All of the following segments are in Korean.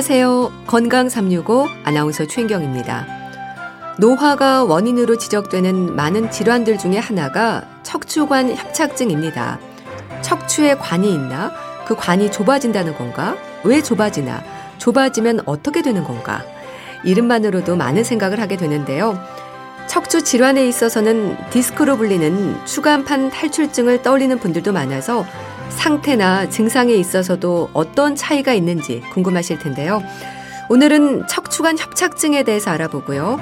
안녕하세요. 건강 365 아나운서 최인경입니다. 노화가 원인으로 지적되는 많은 질환들 중에 하나가 척추관 협착증입니다. 척추에 관이 있나? 그 관이 좁아진다는 건가? 왜 좁아지나? 좁아지면 어떻게 되는 건가? 이름만으로도 많은 생각을 하게 되는데요. 척추 질환에 있어서는 디스크로 불리는 추간판 탈출증을 떠올리는 분들도 많아서 상태나 증상에 있어서도 어떤 차이가 있는지 궁금하실 텐데요. 오늘은 척추관 협착증에 대해서 알아보고요.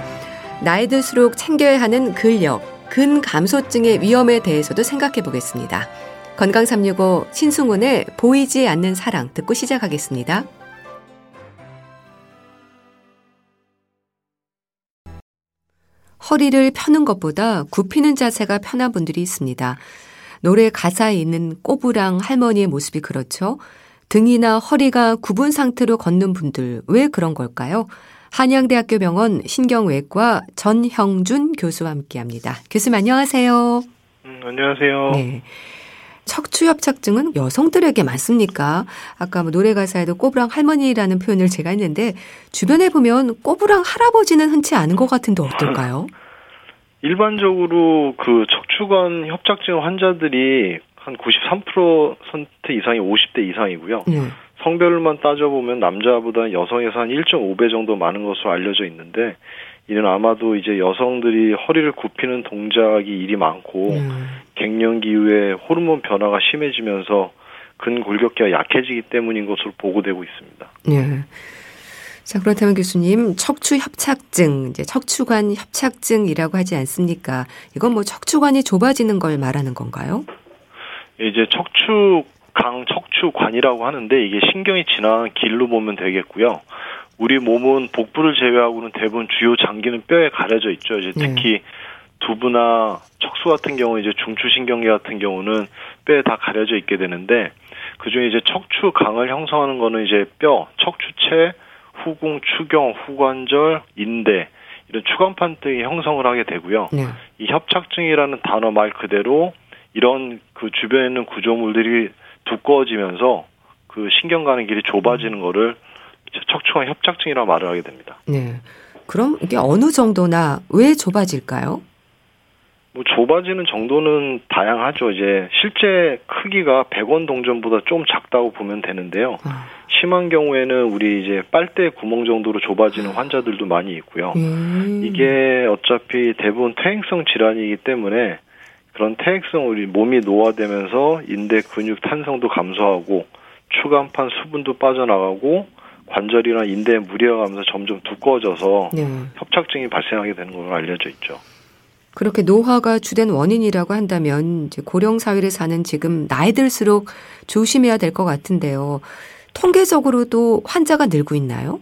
나이 들수록 챙겨야 하는 근력, 근감소증의 위험에 대해서도 생각해 보겠습니다. 건강 365 신승훈의 보이지 않는 사랑 듣고 시작하겠습니다. 허리를 펴는 것보다 굽히는 자세가 편한 분들이 있습니다. 노래 가사에 있는 꼬부랑 할머니의 모습이 그렇죠. 등이나 허리가 굽은 상태로 걷는 분들 왜 그런 걸까요? 한양대학교 병원 신경외과 전형준 교수와 함께합니다. 교수님 안녕하세요. 음, 안녕하세요. 네. 척추협착증은 여성들에게 많습니까? 아까 뭐 노래 가사에도 꼬부랑 할머니라는 표현을 제가 했는데 주변에 보면 꼬부랑 할아버지는 흔치 않은 것 같은데 어떨까요? 일반적으로 그 척추관 협착증 환자들이 한 93% 이상이 50대 이상이고요. 네. 성별만 따져보면 남자보다 여성에서 한 1.5배 정도 많은 것으로 알려져 있는데 이는 아마도 이제 여성들이 허리를 굽히는 동작이 일이 많고 음. 갱년기 이후에 호르몬 변화가 심해지면서 근골격계가 약해지기 때문인 것으로 보고되고 있습니다. 네. 자, 그렇다면 교수님, 척추 협착증, 이제 척추관 협착증이라고 하지 않습니까? 이건 뭐 척추관이 좁아지는 걸 말하는 건가요? 이제 척추 강 척추관이라고 하는데 이게 신경이 지나는 길로 보면 되겠고요. 우리 몸은 복부를 제외하고는 대부분 주요 장기는 뼈에 가려져 있죠. 이제 네. 특히 네. 두부나 척수 같은 경우 이제 중추신경계 같은 경우는 뼈에 다 가려져 있게 되는데 그중에 이제 척추강을 형성하는 거는 이제 뼈, 척추체, 후궁, 추경, 후관절, 인대 이런 추간판 등이 형성을 하게 되고요. 네. 이 협착증이라는 단어 말 그대로 이런 그 주변에 있는 구조물들이 두꺼워지면서 그 신경 가는 길이 좁아지는 거를 척추관 협착증이라고 말을 하게 됩니다. 네. 그럼 이게 어느 정도나 왜 좁아질까요? 뭐 좁아지는 정도는 다양하죠. 이제 실제 크기가 100원 동전보다 좀 작다고 보면 되는데요. 아. 심한 경우에는 우리 이제 빨대 구멍 정도로 좁아지는 환자들도 많이 있고요. 음. 이게 어차피 대부분 퇴행성 질환이기 때문에 그런 퇴행성 우리 몸이 노화되면서 인대 근육 탄성도 감소하고 추간판 수분도 빠져나가고 관절이나 인대에 무리가 가면서 점점 두꺼워져서 네. 협착증이 발생하게 되는 걸로 알려져 있죠. 그렇게 노화가 주된 원인이라고 한다면 이제 고령 사회를 사는 지금 나이 들수록 조심해야 될 것 같은데요. 통계적으로도 환자가 늘고 있나요?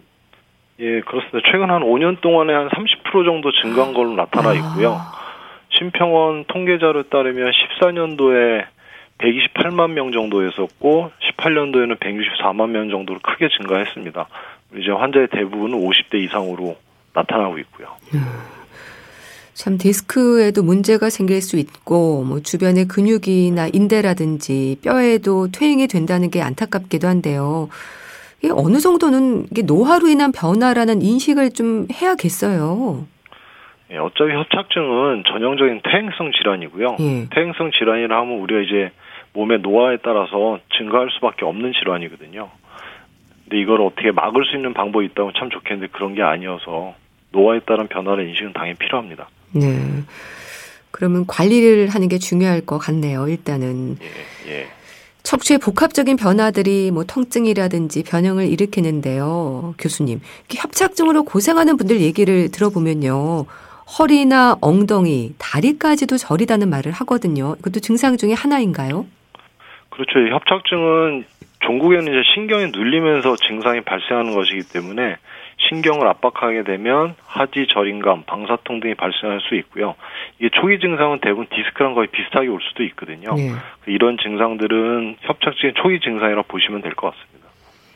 예, 그렇습니다. 최근 한 5년 동안에 한 30% 정도 증가한 걸로 나타나 아. 있고요. 심평원 통계자료에 따르면 14년도에 128만 명 정도였었고 18년도에는 164만 명 정도로 크게 증가했습니다. 이제 환자의 대부분은 50대 이상으로 나타나고 있고요. 음. 참 디스크에도 문제가 생길 수 있고 뭐 주변의 근육이나 인대라든지 뼈에도 퇴행이 된다는 게 안타깝기도 한데요. 이게 어느 정도는 이게 노화로 인한 변화라는 인식을 좀 해야겠어요. 예, 어차피 협착증은 전형적인 퇴행성 질환이고요. 예. 퇴행성 질환이라 하면 우리가 이제 몸의 노화에 따라서 증가할 수밖에 없는 질환이거든요. 근데 이걸 어떻게 막을 수 있는 방법이 있다면 참 좋겠는데 그런 게 아니어서 노화에 따른 변화를 인식은 당연히 필요합니다. 네. 그러면 관리를 하는 게 중요할 것 같네요. 일단은. 예, 예. 척추의 복합적인 변화들이 뭐 통증이라든지 변형을 일으키는데요. 교수님, 협착증으로 고생하는 분들 얘기를 들어보면요. 허리나 엉덩이, 다리까지도 저리다는 말을 하거든요. 이것도 증상 중에 하나인가요? 그렇죠. 협착증은 종국에는 이제 신경이 눌리면서 증상이 발생하는 것이기 때문에 신경을 압박하게 되면 하지 저림감, 방사통 등이 발생할 수 있고요. 이게 초기 증상은 대부분 디스크랑 거의 비슷하게 올 수도 있거든요. 네. 이런 증상들은 협착증의 초기 증상이라고 보시면 될 것 같습니다.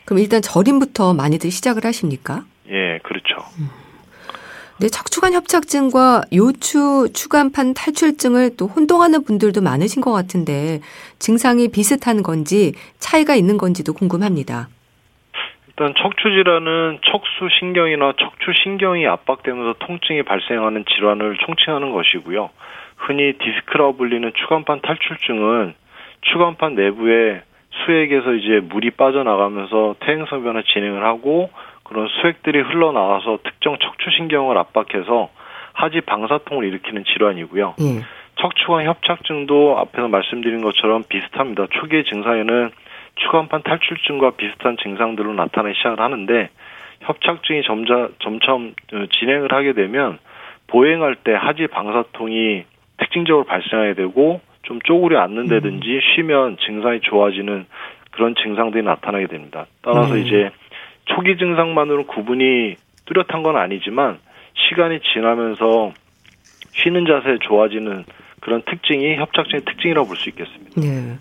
그럼 일단 저림부터 많이들 시작을 하십니까? 예, 그렇죠. 음. 네, 척추관 협착증과 요추 추간판 탈출증을 또 혼동하는 분들도 많으신 것 같은데 증상이 비슷한 건지 차이가 있는 건지도 궁금합니다. 일단 척추 질환은 척수 신경이나 척추 신경이 압박되면서 통증이 발생하는 질환을 총칭하는 것이고요. 흔히 디스크라고 불리는 추간판 탈출증은 추간판 내부에 수액에서 이제 물이 빠져나가면서 퇴행성 변화 진행을 하고 그런 수액들이 흘러나와서 특정 척추 신경을 압박해서 하지 방사통을 일으키는 질환이고요. 예. 척추관 협착증도 앞에서 말씀드린 것처럼 비슷합니다. 초기의 증상에는 추간판 탈출증과 비슷한 증상들로 나타나기 시작을 하는데 협착증이 점자, 점점 진행을 하게 되면 보행할 때 하지 방사통이 특징적으로 발생하게 되고 좀 쪼그려 앉는다든지 음. 쉬면 증상이 좋아지는 그런 증상들이 나타나게 됩니다. 따라서 음. 이제 초기 증상만으로 구분이 뚜렷한 건 아니지만 시간이 지나면서 쉬는 자세 좋아지는 그런 특징이 협착증의 특징이라고 볼 수 있겠습니다. 네.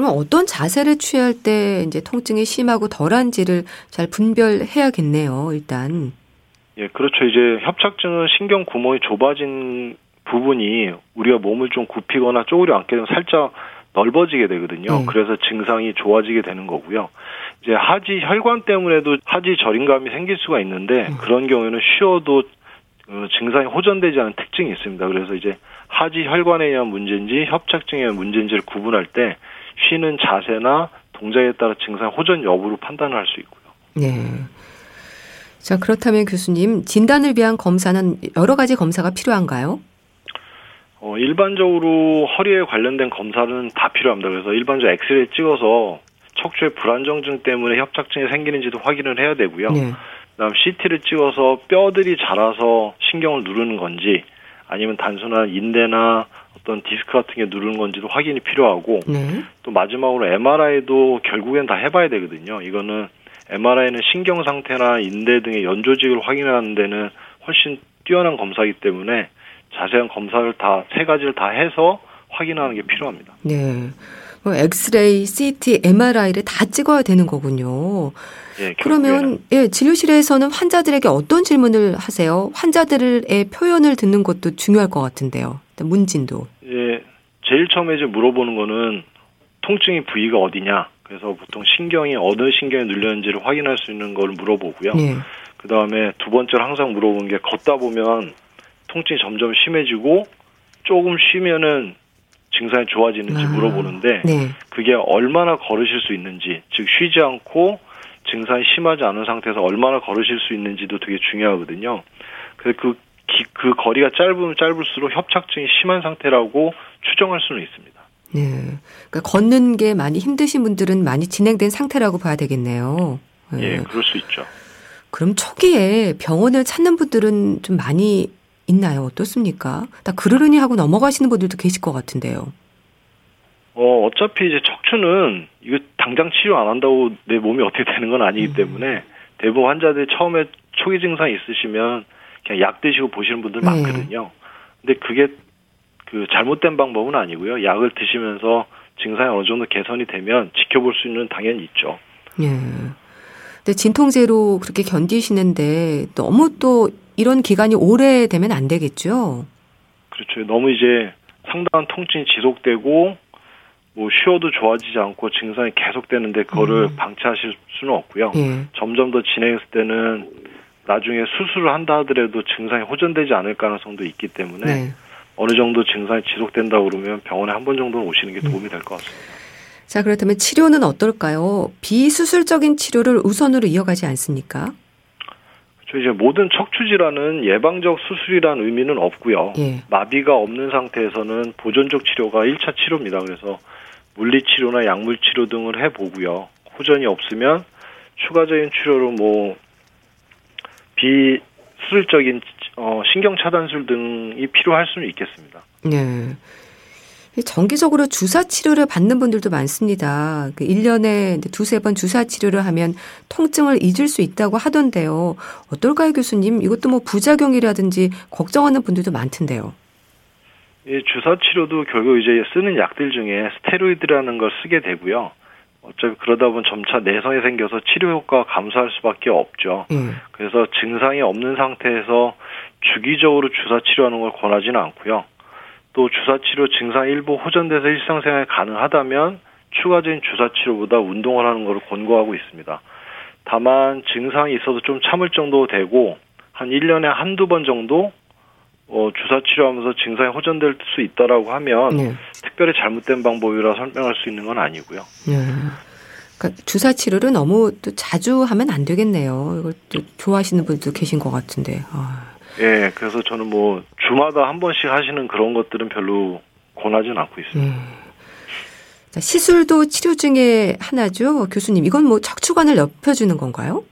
그러면 어떤 자세를 취할 때 이제 통증이 심하고 덜한지를 잘 분별해야겠네요. 일단. 예, 그렇죠. 이제 협착증은 신경 구멍이 좁아진 부분이 우리가 몸을 좀 굽히거나 쪼그려 앉게 되면 살짝 넓어지게 되거든요. 네. 그래서 증상이 좋아지게 되는 거고요. 이제 하지 혈관 때문에도 하지 저림감이 생길 수가 있는데 네. 그런 경우에는 쉬어도 어, 증상이 호전되지 않은 특징이 있습니다. 그래서 이제 하지 혈관에 의한 문제인지 협착증에 의한 문제인지를 구분할 때 쉬는 자세나 동작에 따라 증상 호전 여부로 판단을 할 수 있고요. 네. 자, 그렇다면 교수님, 진단을 위한 검사는 여러 가지 검사가 필요한가요? 어, 일반적으로 허리에 관련된 검사는 다 필요합니다. 그래서 일반적으로 엑스레이 찍어서 척추의 불안정증 때문에 협착증이 생기는지도 확인을 해야 되고요. 네. 그다음 CT를 찍어서 뼈들이 자라서 신경을 누르는 건지 아니면 단순한 인대나 어떤 디스크 같은 게 누르는 건지도 확인이 필요하고 네. 또 마지막으로 MRI도 결국엔 다 해봐야 되거든요. 이거는 MRI는 신경 상태나 인대 등의 연조직을 확인하는 데는 훨씬 뛰어난 검사이기 때문에 자세한 검사를 다 세 가지를 다 해서 확인하는 게 필요합니다. 네. 뭐 엑스레이, CT, MRI를 다 찍어야 되는 거군요. 예, 그러면 예, 진료실에서는 환자들에게 어떤 질문을 하세요? 환자들의 표현을 듣는 것도 중요할 것 같은데요. 문진도. 예, 제일 처음에 이제 물어보는 거는 통증의 부위가 어디냐. 그래서 보통 신경이 어느 신경에 눌렸는지를 확인할 수 있는 걸 물어보고요. 예. 그 다음에 두 번째로 항상 물어보는 게 걷다 보면 통증이 점점 심해지고 조금 쉬면은 증상이 좋아지는지 아, 물어보는데 네. 그게 얼마나 걸으실 수 있는지 즉 쉬지 않고 증상이 심하지 않은 상태에서 얼마나 걸으실 수 있는지도 되게 중요하거든요. 그래서 그, 기, 그 거리가 짧으면 짧을수록 협착증이 심한 상태라고 추정할 수는 있습니다. 네. 그러니까 걷는 게 많이 힘드신 분들은 많이 진행된 상태라고 봐야 되겠네요. 네. 예, 그럴 수 있죠. 그럼 초기에 병원을 찾는 분들은 좀 많이 있나요? 어떻습니까? 다 그러려니 하고 넘어가시는 분들도 계실 것 같은데요. 어, 어차피 이제 척추는 이거 당장 치료 안 한다고 내 몸이 어떻게 되는 건 아니기 음. 때문에 대부분 환자들 처음에 초기 증상 있으시면 그냥 약 드시고 보시는 분들 네. 많거든요. 근데 그게 그 잘못된 방법은 아니고요. 약을 드시면서 증상이 어느 정도 개선이 되면 지켜볼 수 있는 당연히 있죠. 예. 근데 진통제로 그렇게 견디시는데 너무 또 이런 기간이 오래 되면 안 되겠죠? 그렇죠. 너무 이제 상당한 통증이 지속되고 뭐 쉬어도 좋아지지 않고 증상이 계속되는데 그거를 음. 방치하실 수는 없고요. 예. 점점 더 진행했을 때는 나중에 수술을 한다 하더라도 증상이 호전되지 않을 가능성도 있기 때문에 네. 어느 정도 증상이 지속된다 그러면 병원에 한 번 정도는 오시는 게 도움이 될 것 같습니다. 자, 그렇다면 치료는 어떨까요? 비수술적인 치료를 우선으로 이어가지 않습니까? 저 이제 모든 척추 질환은 예방적 수술이란 의미는 없고요. 예. 마비가 없는 상태에서는 보존적 치료가 1차 치료입니다. 그래서 물리 치료나 약물 치료 등을 해 보고요. 호전이 없으면 추가적인 치료로 뭐 비수술적인 어, 신경 차단술 등이 필요할 수는 있겠습니다. 네. 정기적으로 주사 치료를 받는 분들도 많습니다. 그 1년에 두세 번 주사 치료를 하면 통증을 잊을 수 있다고 하던데요. 어떨까요, 교수님? 이것도 뭐 부작용이라든지 걱정하는 분들도 많던데요. 예, 주사 치료도 결국 이제 쓰는 약들 중에 스테로이드라는 걸 쓰게 되고요. 어차피 그러다 보면 점차 내성이 생겨서 치료 효과가 감소할 수밖에 없죠. 음. 그래서 증상이 없는 상태에서 주기적으로 주사 치료하는 걸 권하지는 않고요. 또 주사 치료 증상 일부 호전돼서 일상생활이 가능하다면 추가적인 주사 치료보다 운동을 하는 것을 권고하고 있습니다. 다만 증상이 있어도 좀 참을 정도 되고 한 1년에 한두 번 정도 어, 주사 치료하면서 증상이 호전될 수 있다라고 하면 네. 특별히 잘못된 방법이라 설명할 수 있는 건 아니고요. 네. 그러니까 주사 치료를 너무 또 자주 하면 안 되겠네요. 이걸 또 좋아하시는 분도 계신 것 같은데. 아. 예, 그래서 저는 뭐 주마다 한 번씩 하시는 그런 것들은 별로 권하지는 않고 있습니다. 네. 자, 시술도 치료 중에 하나죠, 교수님. 이건 뭐 척추관을 넓혀주는 건가요?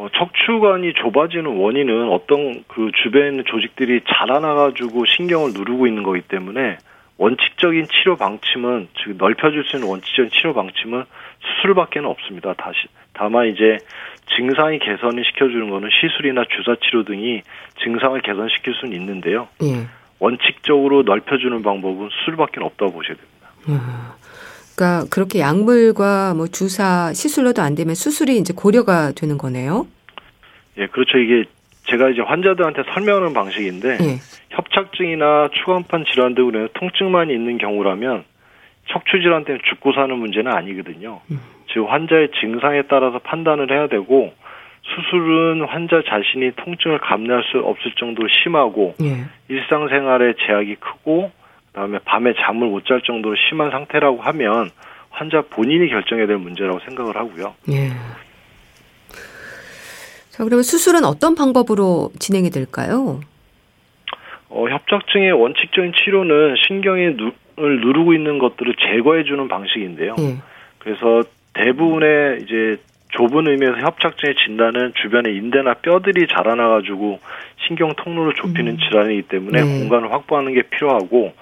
어, 척추관이 좁아지는 원인은 어떤 그 주변 조직들이 자라나가지고 신경을 누르고 있는 거기 때문에 원칙적인 치료 방침은 즉 넓혀줄 수 있는 원칙적인 치료 방침은 수술밖에는 없습니다. 다시 다만 이제 증상이 개선을 시켜주는 거는 시술이나 주사 치료 등이 증상을 개선시킬 수는 있는데요. 예. 원칙적으로 넓혀주는 방법은 수술밖에 없다고 보셔야 됩니다. 음. 그러니까 그렇게 약물과 뭐 주사 시술로도 안 되면 수술이 이제 고려가 되는 거네요. 예, 그렇죠. 이게 제가 이제 환자들한테 설명하는 방식인데 예. 협착증이나 추간판 질환 등으로 통증만 있는 경우라면 척추 질환 때문에 죽고 사는 문제는 아니거든요. 음. 즉 환자의 증상에 따라서 판단을 해야 되고 수술은 환자 자신이 통증을 감내할 수 없을 정도로 심하고 예. 일상생활에 제약이 크고 그다음에 밤에 잠을 못 잘 정도로 심한 상태라고 하면 환자 본인이 결정해야 될 문제라고 생각을 하고요. 예. 자, 그러면 수술은 어떤 방법으로 진행이 될까요? 어, 협착증의 원칙적인 치료는 신경이 누, 을 누르고 있는 것들을 제거해 주는 방식인데요. 예. 그래서 대부분의 이제 좁은 의미에서 협착증의 진단은 주변에 인대나 뼈들이 자라나 가지고 신경 통로를 좁히는 음. 질환이기 때문에 네. 공간을 확보하는 게 필요하고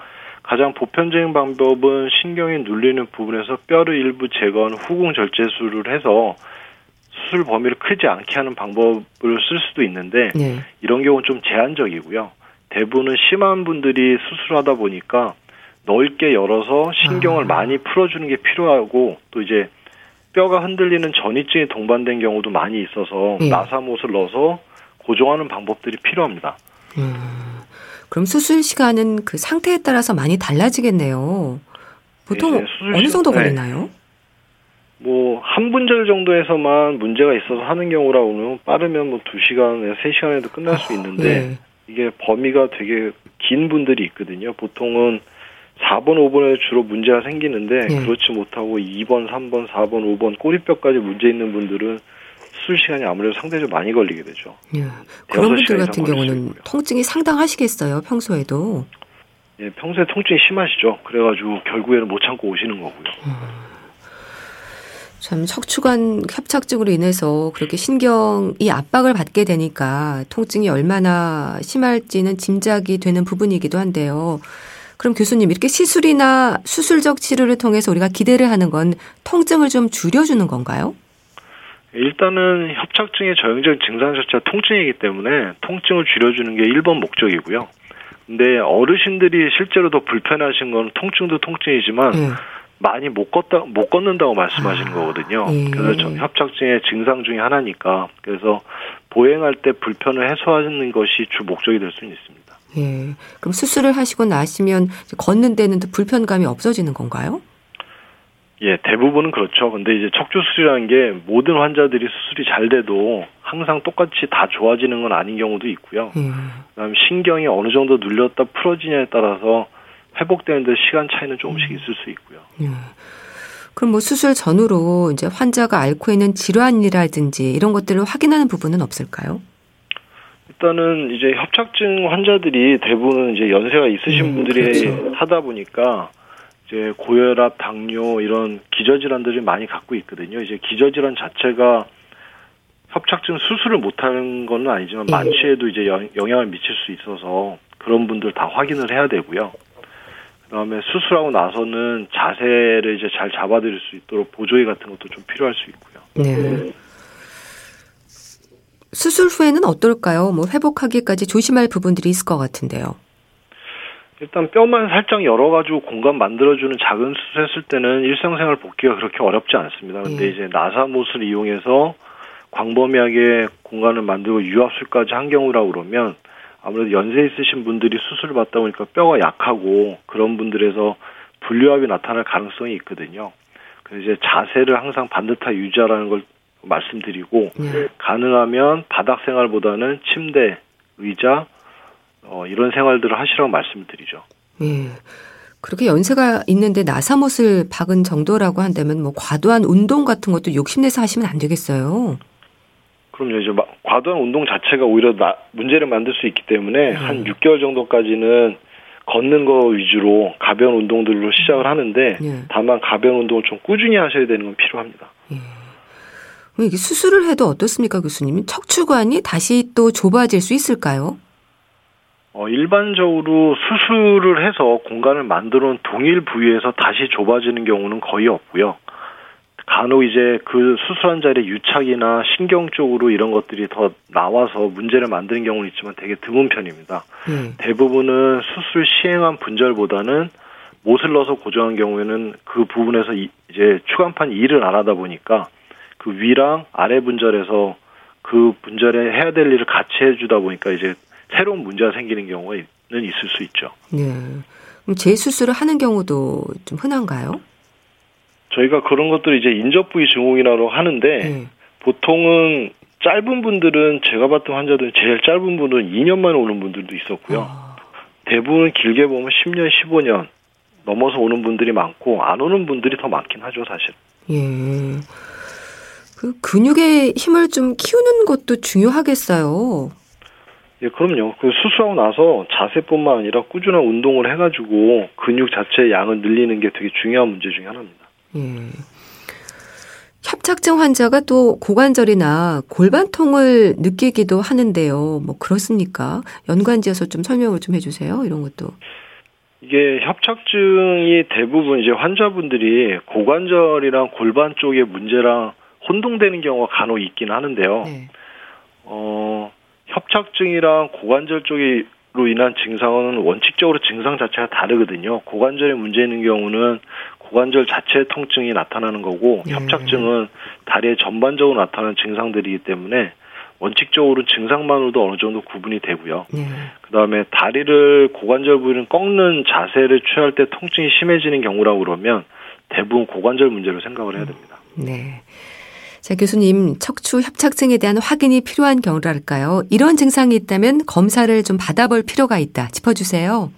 가장 보편적인 방법은 신경이 눌리는 부분에서 뼈를 일부 제거하는 후궁 절제술을 해서 수술 범위를 크지 않게 하는 방법을 쓸 수도 있는데 네. 이런 경우는 좀 제한적이고요. 대부분은 심한 분들이 수술하다 보니까 넓게 열어서 신경을 아. 많이 풀어주는 게 필요하고 또 이제 뼈가 흔들리는 전이증이 동반된 경우도 많이 있어서 네. 나사못을 넣어서 고정하는 방법들이 필요합니다. 음. 그럼 수술 시간은 그 상태에 따라서 많이 달라지겠네요. 보통 어느 정도 네. 걸리나요? 네. 뭐한 분절 정도에서만 문제가 있어서 하는 경우라고는 빠르면 뭐 2시간에서 3시간에도 끝날 수 아, 있는데 네. 이게 범위가 되게 긴 분들이 있거든요. 보통은 4번, 5번에 주로 문제가 생기는데 네. 그렇지 못하고 2번, 3번, 4번, 5번 꼬리뼈까지 문제 있는 분들은 수술 시간이 아무래도 상대적으로 많이 걸리게 되죠. 예. 그런 분들 같은 경우는 통증이 상당하시겠어요, 평소에도. 예, 평소에 통증이 심하시죠. 그래가지고 결국에는 못 참고 오시는 거고요. 음. 참 척추관 협착증으로 인해서 그렇게 신경이 압박을 받게 되니까 통증이 얼마나 심할지는 짐작이 되는 부분이기도 한데요. 그럼 교수님 이렇게 시술이나 수술적 치료를 통해서 우리가 기대를 하는 건 통증을 좀 줄여주는 건가요? 일단은 협착증의 전형적인 증상 자체가 통증이기 때문에 통증을 줄여주는 게 1번 목적이고요. 근데 어르신들이 실제로 더 불편하신 건 통증도 통증이지만 네. 많이 못 걷다 못 걷는다고 말씀하시는 아, 거거든요. 예. 그래서 협착증의 증상 중의 하나니까 그래서 보행할 때 불편을 해소하는 것이 주 목적이 될 수는 있습니다. 예. 그럼 수술을 하시고 나시면 걷는 데는 불편감이 없어지는 건가요? 예, 대부분은 그렇죠. 근데 이제 척추 수술이라는 게 모든 환자들이 수술이 잘 돼도 항상 똑같이 다 좋아지는 건 아닌 경우도 있고요. 예. 그다음 신경이 어느 정도 눌렸다 풀어지냐에 따라서 회복되는데 시간 차이는 조금씩 음. 있을 수 있고요. 예. 그럼 뭐 수술 전후로 이제 환자가 앓고 있는 질환이라든지 이런 것들을 확인하는 부분은 없을까요? 일단은 이제 협착증 환자들이 대부분 이제 연세가 있으신 음, 분들이 그렇죠. 하다 보니까 이제 고혈압, 당뇨 이런 기저질환들을 많이 갖고 있거든요. 이제 기저질환 자체가 협착증 수술을 못하는 건 아니지만 예. 만취에도 이제 영향을 미칠 수 있어서 그런 분들 다 확인을 해야 되고요. 그다음에 수술하고 나서는 자세를 이제 잘 잡아드릴 수 있도록 보조기 같은 것도 좀 필요할 수 있고요. 네. 수술 후에는 어떨까요? 뭐 회복하기까지 조심할 부분들이 있을 것 같은데요. 일단 뼈만 살짝 열어가지고 공간 만들어주는 작은 수술 했을 때는 일상생활 복귀가 그렇게 어렵지 않습니다. 근데 예. 이제 나사못을 이용해서 광범위하게 공간을 만들고 유압술까지 한 경우라고 그러면 아무래도 연세 있으신 분들이 수술을 받다 보니까 뼈가 약하고 그런 분들에서 분류압이 나타날 가능성이 있거든요. 그래서 이제 자세를 항상 반듯하게 유지하라는 걸 말씀드리고 네. 가능하면 바닥 생활보다는 침대, 의자 어, 이런 생활들을 하시라고 말씀드리죠. 예. 그렇게 연세가 있는데 나사못을 박은 정도라고 한다면 뭐 과도한 운동 같은 것도 욕심내서 하시면 안 되겠어요. 그럼요. 이제 과도한 운동 자체가 오히려 나, 문제를 만들 수 있기 때문에 네. 한 6개월 정도까지는 걷는 거 위주로 가벼운 운동들로 시작을 하는데 네. 다만 가벼운 운동을 좀 꾸준히 하셔야 되는 건 필요합니다. 예. 이게 수술을 해도 어떻습니까, 교수님? 척추관이 다시 또 좁아질 수 있을까요? 어, 일반적으로 수술을 해서 공간을 만들어 놓은 동일 부위에서 다시 좁아지는 경우는 거의 없고요. 간혹 이제 그 수술한 자리에 유착이나 신경 쪽으로 이런 것들이 더 나와서 문제를 만드는 경우는 있지만 되게 드문 편입니다. 음. 대부분은 수술 시행한 분절보다는 못을 넣어서 고정한 경우에는 그 부분에서 이제 추간판 일을 안 하다 보니까 그 위랑 아래 분절에서 그 분절에 해야 될 일을 같이 해주다 보니까 이제 새로운 문제가 생기는 경우는 있을 수 있죠. 네. 그럼 재수술을 하는 경우도 좀 흔한가요? 저희가 그런 것들 이제 인접 부위 증후군이라고 하는데 네. 보통은 짧은 분들은 제가 봤던 환자들은 제일 짧은 분은 2년 만에 오는 분들도 있었고요. 아. 대부분 길게 보면 10년, 15년 넘어서 오는 분들이 많고 안 오는 분들이 더 많긴 하죠, 사실. 예. 그 근육의 힘을 좀 키우는 것도 중요하겠어요. 예, 그럼요. 그 수술하고 나서 자세뿐만 아니라 꾸준한 운동을 해가지고 근육 자체의 양을 늘리는 게 되게 중요한 문제 중에 하나입니다. 예. 협착증 환자가 또 고관절이나 골반통을 느끼기도 하는데요. 뭐 그렇습니까? 연관지어서 좀 설명을 좀 해주세요. 이런 것도. 이게 협착증이 대부분 이제 환자분들이 고관절이랑 골반 쪽의 문제랑 혼동되는 경우가 간혹 있긴 하는데요. 네. 어, 협착증이랑 고관절 쪽으로 인한 증상은 원칙적으로 증상 자체가 다르거든요. 고관절에 문제 있는 경우는 고관절 자체 통증이 나타나는 거고 네. 협착증은 다리에 전반적으로 나타나는 증상들이기 때문에 원칙적으로 증상만으로도 어느 정도 구분이 되고요. 네. 그다음에 다리를 고관절 부위를 꺾는 자세를 취할 때 통증이 심해지는 경우라고 그러면 대부분 고관절 문제로 생각을 해야 됩니다. 네. 자, 교수님, 척추 협착증에 대한 확인이 필요한 경우랄까요? 이런 증상이 있다면 검사를 좀 받아볼 필요가 있다. 짚어주세요.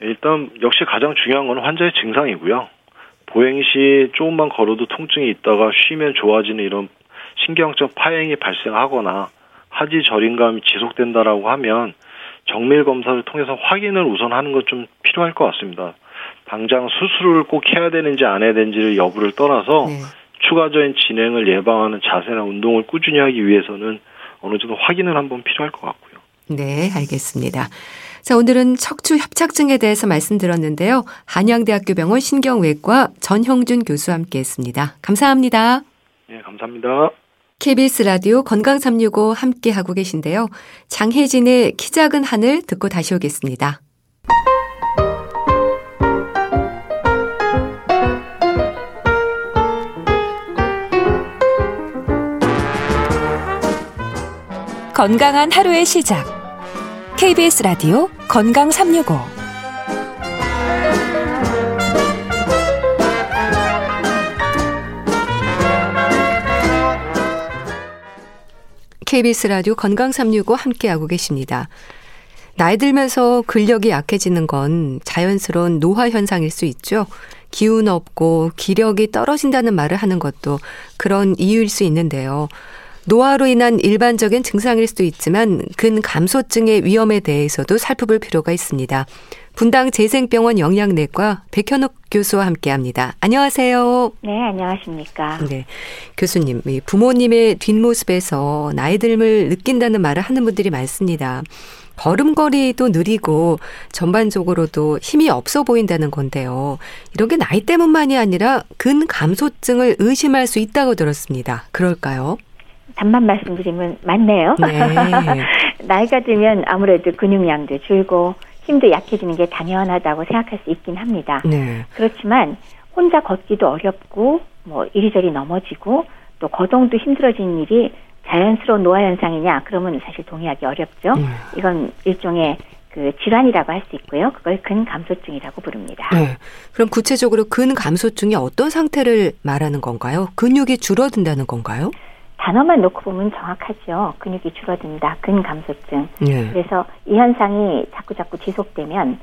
일단 역시 가장 중요한 건 환자의 증상이고요. 보행 시 조금만 걸어도 통증이 있다가 쉬면 좋아지는 이런 신경적 파행이 발생하거나 하지 저림감이 지속된다라고 하면 정밀 검사를 통해서 확인을 우선 하는 것 좀 필요할 것 같습니다. 당장 수술을 꼭 해야 되는지 안 해야 되는지를 여부를 떠나서 네. 추가적인 진행을 예방하는 자세나 운동을 꾸준히 하기 위해서는 어느 정도 확인을 한번 필요할 것 같고요. 네, 알겠습니다. 자, 오늘은 척추 협착증에 대해서 말씀드렸는데요. 한양대학교 병원 신경외과 전형준 교수와 함께 했습니다. 감사합니다. 네, 감사합니다. KBS 라디오 건강 365 함께 하고 계신데요. 장혜진의 키 작은 하늘 듣고 다시 오겠습니다. 건강한 하루의 시작. KBS 라디오 건강 365. KBS 라디오 건강 365 함께하고 계십니다. 나이 들면서 근력이 약해지는 건 자연스러운 노화 현상일 수 있죠. 기운 없고 기력이 떨어진다는 말을 하는 것도 그런 이유일 수 있는데요. 노화로 인한 일반적인 증상일 수도 있지만 근감소증의 위험에 대해서도 살펴볼 필요가 있습니다. 분당 재생병원 영양내과 백현욱 교수와 함께합니다. 안녕하세요. 네, 안녕하십니까. 네, 교수님, 부모님의 뒷모습에서 나이 듦을 느낀다는 말을 하는 분들이 많습니다. 걸음걸이도 느리고 전반적으로도 힘이 없어 보인다는 건데요. 이런 게 나이 때문만이 아니라 근감소증을 의심할 수 있다고 들었습니다. 그럴까요? 답만 말씀드리면 맞네요. 네. 나이가 들면 아무래도 근육량도 줄고 힘도 약해지는 게 당연하다고 생각할 수 있긴 합니다. 네. 그렇지만 혼자 걷기도 어렵고 뭐 이리저리 넘어지고 또 거동도 힘들어지는 일이 자연스러운 노화 현상이냐 그러면 사실 동의하기 어렵죠. 네. 이건 일종의 그 질환이라고 할 수 있고요. 그걸 근감소증이라고 부릅니다. 네. 그럼 구체적으로 근감소증이 어떤 상태를 말하는 건가요? 근육이 줄어든다는 건가요? 단어만 놓고 보면 정확하죠. 근육이 줄어든다. 근감소증. 네. 그래서 이 현상이 자꾸 자꾸 지속되면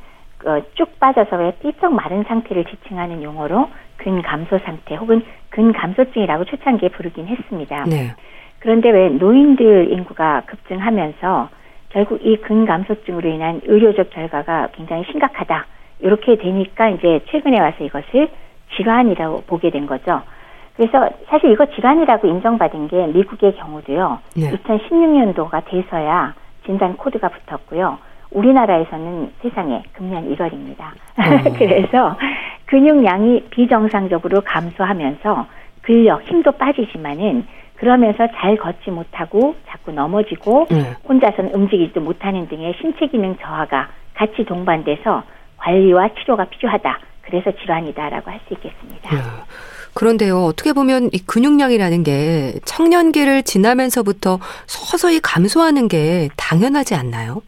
어, 쭉 빠져서 왜 삐쩍 마른 상태를 지칭하는 용어로 근감소 상태 혹은 근감소증이라고 초창기에 부르긴 했습니다. 네. 그런데 왜 노인들 인구가 급증하면서 결국 이 근감소증으로 인한 의료적 결과가 굉장히 심각하다. 이렇게 되니까 이제 최근에 와서 이것을 질환이라고 보게 된 거죠. 그래서 사실 이거 질환이라고 인정받은 게 미국의 경우도요. 네. 2016년도가 돼서야 진단 코드가 붙었고요. 우리나라에서는 세상에 금년 1월입니다. 음. 그래서 근육량이 비정상적으로 감소하면서 근력, 힘도 빠지지만은 그러면서 잘 걷지 못하고 자꾸 넘어지고 네. 혼자서는 움직이지도 못하는 등의 신체 기능 저하가 같이 동반돼서 관리와 치료가 필요하다. 그래서 질환이다라고 할 수 있겠습니다. 네. 그런데요, 어떻게 보면 이 근육량이라는 게 청년기를 지나면서부터 서서히 감소하는 게 당연하지 않나요?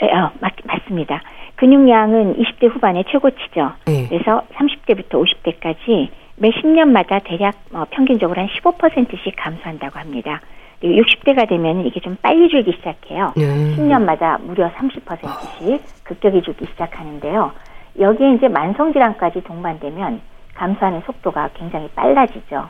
네, 어, 맞, 맞습니다. 근육량은 20대 후반의 최고치죠. 네. 그래서 30대부터 50대까지 매 10년마다 대략 어, 평균적으로 한 15%씩 감소한다고 합니다. 그리고 60대가 되면 이게 좀 빨리 줄기 시작해요. 네. 10년마다 무려 30%씩 급격히 줄기 시작하는데요. 여기에 이제 만성질환까지 동반되면 감소하는 속도가 굉장히 빨라지죠.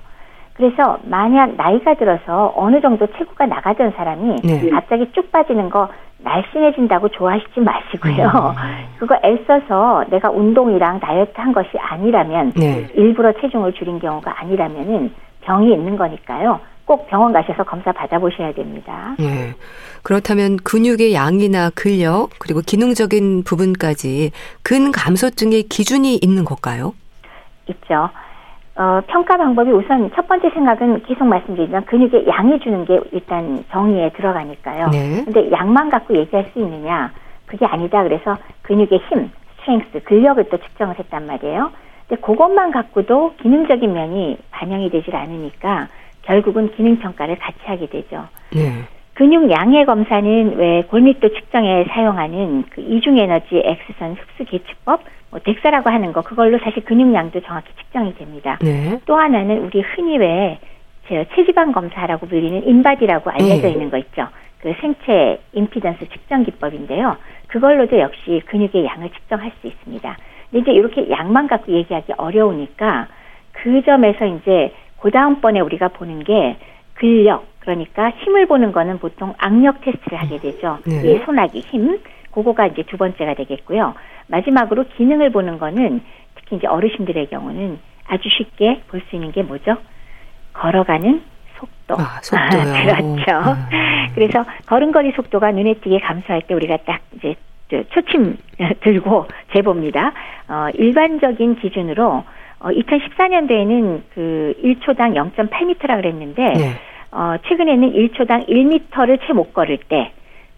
그래서 만약 나이가 들어서 어느 정도 체구가 나가던 사람이 네. 갑자기 쭉 빠지는 거 날씬해진다고 좋아하시지 마시고요. 음. 그거 애써서 내가 운동이랑 다이어트 한 것이 아니라면 네. 일부러 체중을 줄인 경우가 아니라면은 병이 있는 거니까요. 꼭 병원 가셔서 검사 받아보셔야 됩니다. 네. 그렇다면 근육의 양이나 근력 그리고 기능적인 부분까지 근감소증의 기준이 있는 걸까요? 있죠. 어, 평가 방법이 우선 첫 번째 생각은 계속 말씀드리지만 근육에 양이 주는 게 일단 정의에 들어가니까요. 네. 근데 양만 갖고 얘기할 수 있느냐? 그게 아니다. 그래서 근육의 힘, strength, 근력을 또 측정을 했단 말이에요. 근데 그것만 갖고도 기능적인 면이 반영이 되질 않으니까 결국은 기능 평가를 같이 하게 되죠. 네. 근육 양의 검사는 왜 골밀도 측정에 사용하는 그 이중 에너지 X선 흡수 계측법, 뭐 덱사라고 하는 거 그걸로 사실 근육량도 정확히 측정이 됩니다. 네. 또 하나는 우리 흔히 왜 체지방 검사라고 불리는 인바디라고 알려져 네. 있는 거 있죠. 그 생체 임피던스 측정 기법인데요. 그걸로도 역시 근육의 양을 측정할 수 있습니다. 근데 이제 이렇게 양만 갖고 얘기하기 어려우니까 그 점에서 이제 그 다음번에 우리가 보는 게 근력, 그러니까 힘을 보는 거는 보통 악력 테스트를 하게 되죠. 네. 이 손아귀 힘, 그거가 이제 두 번째가 되겠고요. 마지막으로 기능을 보는 거는 특히 이제 어르신들의 경우는 아주 쉽게 볼 수 있는 게 뭐죠? 걸어가는 속도. 아, 속도요. 아, 그렇죠. 음. 그래서 걸음걸이 속도가 눈에 띄게 감소할 때 우리가 딱 이제 초침 들고 재봅니다. 어, 일반적인 기준으로 어, 2014년도에는 그 1초당 0.8m라 그랬는데 네. 어, 최근에는 1초당 1m를 채 못 걸을 때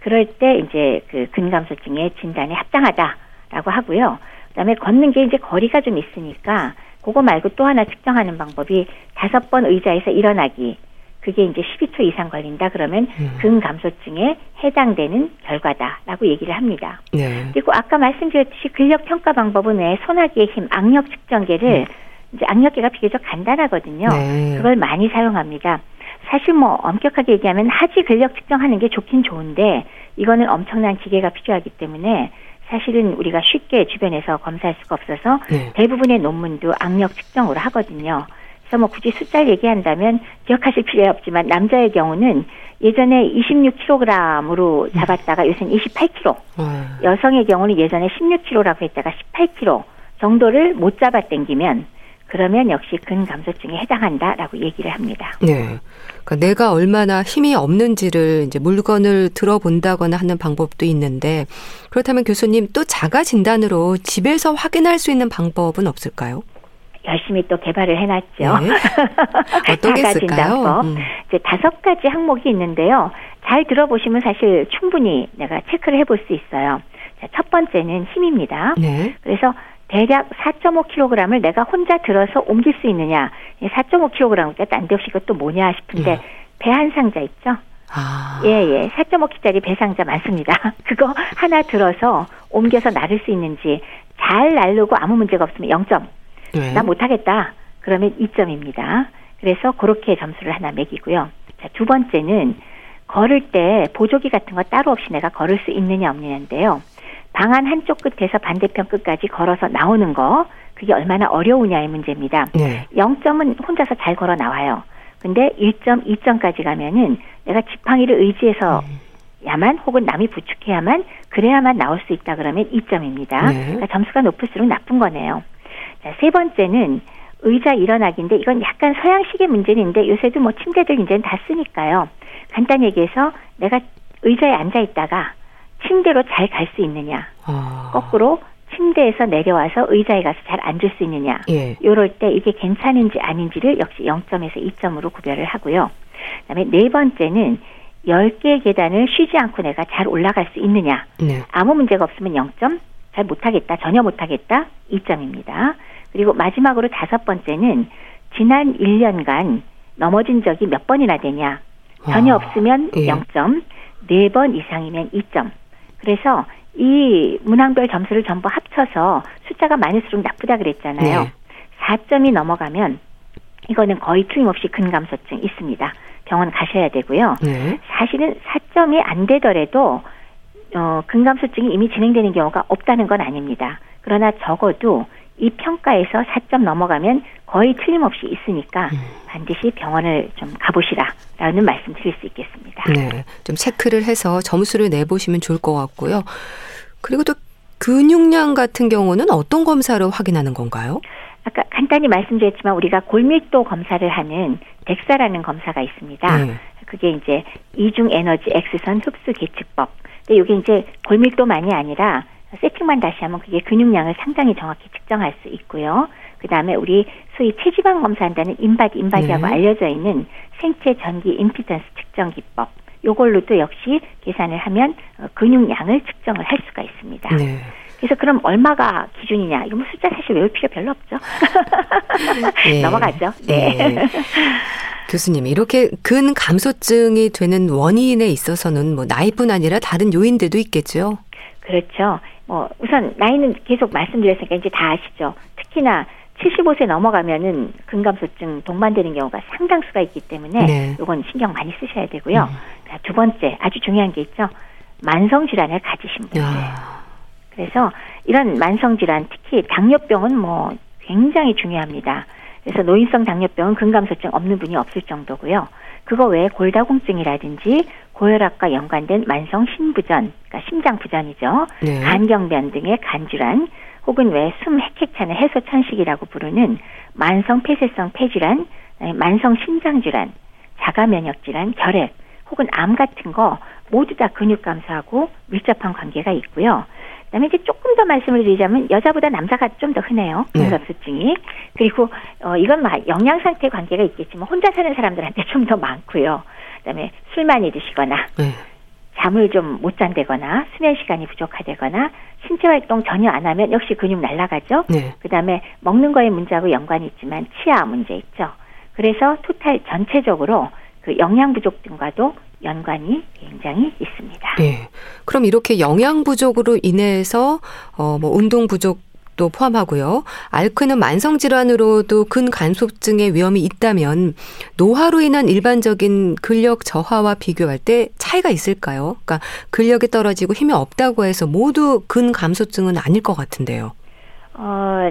그럴 때 이제 그 근감소증의 진단에 합당하다라고 하고요. 그다음에 걷는 게 이제 거리가 좀 있으니까 그거 말고 또 하나 측정하는 방법이 다섯 번 의자에서 일어나기. 그게 이제 12초 이상 걸린다 그러면 음. 근감소증에 해당되는 결과다라고 얘기를 합니다. 네. 그리고 아까 말씀드렸듯이 근력 평가 방법은 왜 손아귀의 힘, 악력 측정계를 네. 이제 악력계가 비교적 간단하거든요. 네. 그걸 많이 사용합니다. 사실 뭐 엄격하게 얘기하면 하지 근력 측정하는 게 좋긴 좋은데 이거는 엄청난 기계가 필요하기 때문에 사실은 우리가 쉽게 주변에서 검사할 수가 없어서 네. 대부분의 논문도 악력 측정으로 하거든요. 그래서 뭐 굳이 숫자를 얘기한다면 기억하실 필요 없지만 남자의 경우는 예전에 26kg으로 잡았다가 요새는 28kg. 음. 여성의 경우는 예전에 16kg라고 했다가 18kg 정도를 못 잡아 당기면 그러면 역시 근감소증에 해당한다라고 얘기를 합니다. 네. 그러니까 내가 얼마나 힘이 없는지를 이제 물건을 들어본다거나 하는 방법도 있는데 그렇다면 교수님 또 자가 진단으로 집에서 확인할 수 있는 방법은 없을까요? 열심히 또 개발을 해놨죠. 네. 어떤 게 있을까요? 음. 이제 다섯 가지 항목이 있는데요. 잘 들어보시면 사실 충분히 내가 체크를 해볼 수 있어요. 자, 첫 번째는 힘입니다. 네. 그래서 대략 4.5kg을 내가 혼자 들어서 옮길 수 있느냐. 4.5kg 그 난데없이 이것도 뭐냐 싶은데 네. 배한 상자 있죠? 아. 예, 예. 4.5kg짜리 배상자 많습니다. 그거 하나 들어서 옮겨서 나를 수 있는지 잘 나르고 아무 문제가 없으면 0점. 네. 나 못하겠다. 그러면 2점입니다. 그래서 그렇게 점수를 하나 매기고요. 자, 두 번째는 걸을 때 보조기 같은 거 따로 없이 내가 걸을 수 있느냐 없느냐인데요. 방안 한쪽 끝에서 반대편 끝까지 걸어서 나오는 거 그게 얼마나 어려우냐의 문제입니다. 네. 0점은 혼자서 잘 걸어 나와요. 근데 1점, 2점까지 가면은 내가 지팡이를 의지해서 음. 야만 혹은 남이 부축해야만 그래야만 나올 수 있다 그러면 2점입니다. 네. 그러니까 점수가 높을수록 나쁜 거네요. 자, 세 번째는 의자 일어나기인데 이건 약간 서양식의 문제인데 요새도 뭐 침대들 이제는 다 쓰니까요. 간단히 얘기해서 내가 의자에 앉아 있다가 침대로 잘 갈 수 있느냐. 아. 거꾸로 침대에서 내려와서 의자에 가서 잘 앉을 수 있느냐. 예. 요럴 때 이게 괜찮은지 아닌지를 역시 0점에서 2점으로 구별을 하고요. 그다음에 네 번째는 10개의 계단을 쉬지 않고 내가 잘 올라갈 수 있느냐. 네. 아무 문제가 없으면 0점, 잘 못하겠다, 전혀 못하겠다, 2점입니다. 그리고 마지막으로 다섯 번째는 지난 1년간 넘어진 적이 몇 번이나 되냐. 전혀 아, 없으면 예. 0점, 4번 이상이면 2점. 그래서 이 문항별 점수를 전부 합쳐서 숫자가 많을수록 나쁘다 그랬잖아요. 네. 4점이 넘어가면 이거는 거의 틀림없이 근감소증 있습니다. 병원 가셔야 되고요. 네. 사실은 4점이 안 되더라도 어, 근감소증이 이미 진행되는 경우가 없다는 건 아닙니다. 그러나 적어도 이 평가에서 4점 넘어가면 거의 틀림없이 있으니까 음. 반드시 병원을 좀 가보시라라는 말씀 드릴 수 있겠습니다. 네. 좀 체크를 해서 점수를 내보시면 좋을 것 같고요. 그리고 또 근육량 같은 경우는 어떤 검사로 확인하는 건가요? 아까 간단히 말씀드렸지만 우리가 골밀도 검사를 하는 덱사라는 검사가 있습니다. 네. 그게 이제 이중 에너지 X선 흡수 계측법. 근데 이게 이제 골밀도만이 아니라 세팅만 다시 하면 그게 근육량을 상당히 정확히 측정할 수 있고요. 그 다음에 우리 소위 체지방 검사한다는 인바디 인바디하고 네. 알려져 있는 생체 전기 임피던스 측정 기법. 요걸로도 역시 계산을 하면 어, 근육량을 측정을 할 수가 있습니다. 네. 그래서 그럼 얼마가 기준이냐? 이거 뭐 숫자 사실 외울 필요 별로 없죠. 네. 넘어가죠. 네. 네. 교수님, 이렇게 근 감소증이 되는 원인에 있어서는 뭐 나이뿐 아니라 다른 요인들도 있겠죠? 그렇죠. 뭐 우선 나이는 계속 말씀드렸으니까 이제 다 아시죠. 특히나 75세 넘어가면은 근감소증 동반되는 경우가 상당수가 있기 때문에 네. 이건 신경 많이 쓰셔야 되고요. 음. 자, 두 번째 아주 중요한 게 있죠. 만성 질환을 가지신 분들. 야. 그래서 이런 만성 질환 특히 당뇨병은 뭐 굉장히 중요합니다. 그래서 노인성 당뇨병은 근감소증 없는 분이 없을 정도고요. 그거 외에 골다공증이라든지 고혈압과 연관된 만성 심부전, 그러니까 심장 부전이죠. 네. 간경변 등의 간질환, 혹은 왜숨 핵핵차는 해소 천식이라고 부르는 만성 폐쇄성 폐질환, 만성 신장 질환, 자가 면역 질환, 결핵, 혹은 암 같은 거 모두 다 근육 감소하고 밀접한 관계가 있고요. 그다음에 이제 조금 더 말씀을 드리자면 여자보다 남자가 좀 더 흔해요. 근갑수증이. 네. 그리고 어 이건 막 영양 상태 관계가 있겠지만 혼자 사는 사람들한테 좀 더 많고요. 그다음에 술 많이 드시거나 네. 잠을 좀 못 잔다거나 수면 시간이 부족하다거나 신체 활동 전혀 안 하면 역시 근육 날라가죠. 네. 그다음에 먹는 거에 문제하고 연관이 있지만 치아 문제 있죠. 그래서 토탈 전체적으로 그 영양 부족 등과도 연관이 굉장히 있습니다. 네. 그럼 이렇게 영양 부족으로 인해서 어 뭐 운동 부족 도 포함하고요. 알크는 만성 질환으로도 근간소증의 위험이 있다면 노화로 인한 일반적인 근력 저하와 비교할 때 차이가 있을까요? 그러니까 근력이 떨어지고 힘이 없다고 해서 모두 근감소증은 아닐 것 같은데요. 어,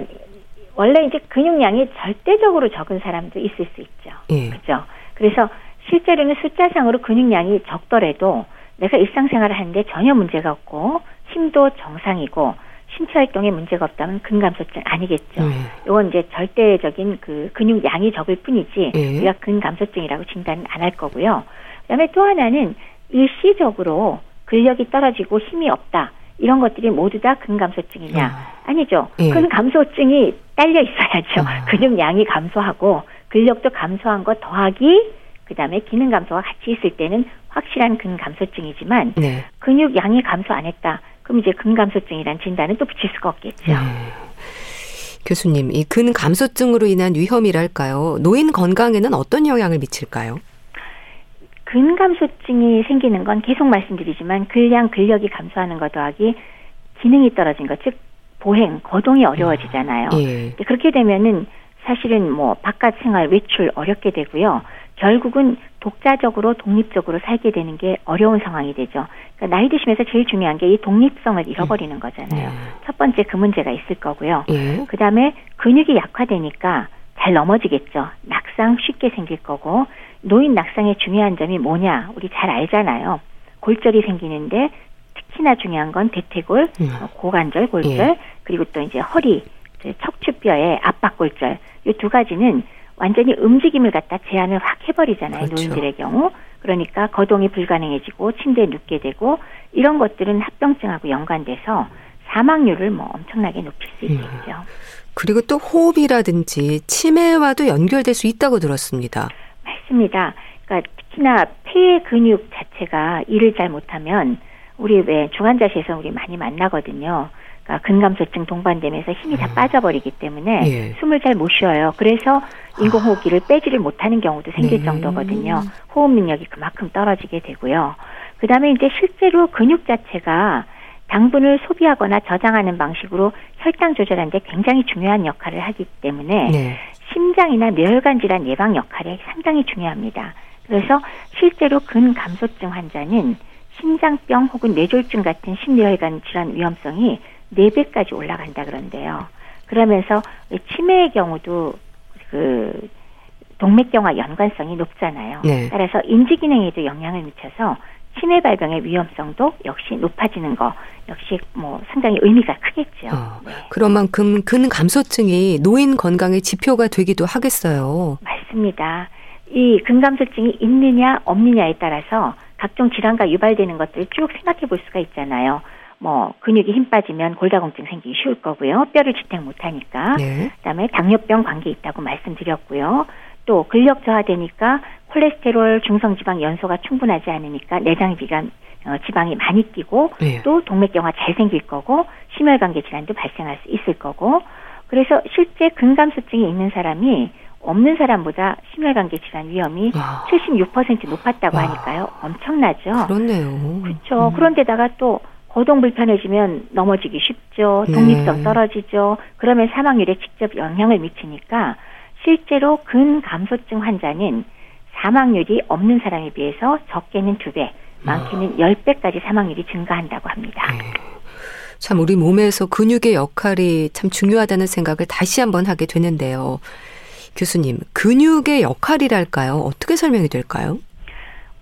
원래 이제 근육량이 절대적으로 적은 사람도 있을 수 있죠. 예. 그렇죠. 그래서 실제로는 숫자상으로 근육량이 적더라도 내가 일상생활을 하는데 전혀 문제가 없고 힘도 정상이고 신체 활동에 문제가 없다면 근감소증 아니겠죠. 네. 이건 이제 절대적인 그 근육 양이 적을 뿐이지 네. 우리가 근감소증이라고 진단은 안 할 거고요. 그다음에 또 하나는 일시적으로 근력이 떨어지고 힘이 없다. 이런 것들이 모두 다 근감소증이냐? 아. 아니죠. 네. 근감소증이 딸려 있어야죠. 아. 근육 양이 감소하고 근력도 감소한 것 더하기 그다음에 기능 감소가 같이 있을 때는 확실한 근감소증이지만 네. 근육 양이 감소 안 했다. 그럼 이제 근감소증이란 진단은 또 붙일 수가 없겠죠. 네. 교수님, 이 근감소증으로 인한 위험이랄까요? 노인 건강에는 어떤 영향을 미칠까요? 근감소증이 생기는 건 계속 말씀드리지만 근량 근력이 감소하는 것 더하기 기능이 떨어진 것, 즉 보행, 거동이 어려워지잖아요. 예. 그렇게 되면은 사실은 뭐 바깥 생활, 외출 어렵게 되고요. 결국은 독자적으로 독립적으로 살게 되는 게 어려운 상황이 되죠. 그러니까 나이 드시면서 제일 중요한 게 이 독립성을 잃어버리는 거잖아요. 네. 첫 번째 그 문제가 있을 거고요. 네. 그 다음에 근육이 약화되니까 잘 넘어지겠죠. 낙상 쉽게 생길 거고 노인 낙상의 중요한 점이 뭐냐 우리 잘 알잖아요. 골절이 생기는데 특히나 중요한 건 대퇴골, 네. 고관절 골절 네. 그리고 또 이제 허리, 척추뼈의 압박골절 이 두 가지는 완전히 움직임을 갖다 제한을 확 해버리잖아요. 그렇죠. 노인들의 경우. 그러니까 거동이 불가능해지고 침대에 눕게 되고 이런 것들은 합병증하고 연관돼서 사망률을 뭐 엄청나게 높일 수 있겠죠. 음. 그리고 또 호흡이라든지 치매와도 연결될 수 있다고 들었습니다. 맞습니다. 그러니까 특히나 폐 근육 자체가 일을 잘 못하면 우리 왜 중환자실에서 우리 많이 만나거든요. 그러니까 근감소증 동반되면서 힘이 다 음. 빠져버리기 때문에 예. 숨을 잘 못 쉬어요. 그래서 인공호흡기를 빼지를 못하는 경우도 생길 네. 정도거든요. 호흡 능력이 그만큼 떨어지게 되고요. 그 다음에 이제 실제로 근육 자체가 당분을 소비하거나 저장하는 방식으로 혈당 조절하는데 굉장히 중요한 역할을 하기 때문에 네. 심장이나 뇌혈관 질환 예방 역할이 상당히 중요합니다. 그래서 실제로 근감소증 환자는 심장병 혹은 뇌졸중 같은 심뇌혈관 질환 위험성이 4배까지 올라간다 그런데요. 그러면서 치매의 경우도 그 동맥경화 연관성이 높잖아요. 네. 따라서 인지 기능에도 영향을 미쳐서 치매 발병의 위험성도 역시 높아지는 거 역시 뭐 상당히 의미가 크겠죠. 어, 네. 그런 만큼 근 감소증이 노인 건강의 지표가 되기도 하겠어요. 맞습니다. 이 근감소증이 있느냐 없느냐에 따라서 각종 질환과 유발되는 것들을 쭉 생각해 볼 수가 있잖아요. 뭐 근육이 힘 빠지면 골다공증 생기기 쉬울 거고요. 뼈를 지탱 못하니까. 네. 그다음에 당뇨병 관계 있다고 말씀드렸고요. 또 근력 저하되니까 콜레스테롤, 중성지방 연소가 충분하지 않으니까 내장 비관 어, 지방이 많이 끼고 네. 또 동맥경화 잘 생길 거고 심혈관계 질환도 발생할 수 있을 거고 그래서 실제 근감소증이 있는 사람이 없는 사람보다 심혈관계 질환 위험이 와. 76% 높았다고 와. 하니까요. 엄청나죠. 그렇네요. 그렇죠. 음. 그런데다가 또 거동 불편해지면 넘어지기 쉽죠. 독립성 네. 떨어지죠. 그러면 사망률에 직접 영향을 미치니까 실제로 근감소증 환자는 사망률이 없는 사람에 비해서 적게는 두 배, 많게는 아. 열 배까지 사망률이 증가한다고 합니다. 네. 참 우리 몸에서 근육의 역할이 참 중요하다는 생각을 다시 한번 하게 되는데요. 교수님, 근육의 역할이랄까요? 어떻게 설명이 될까요?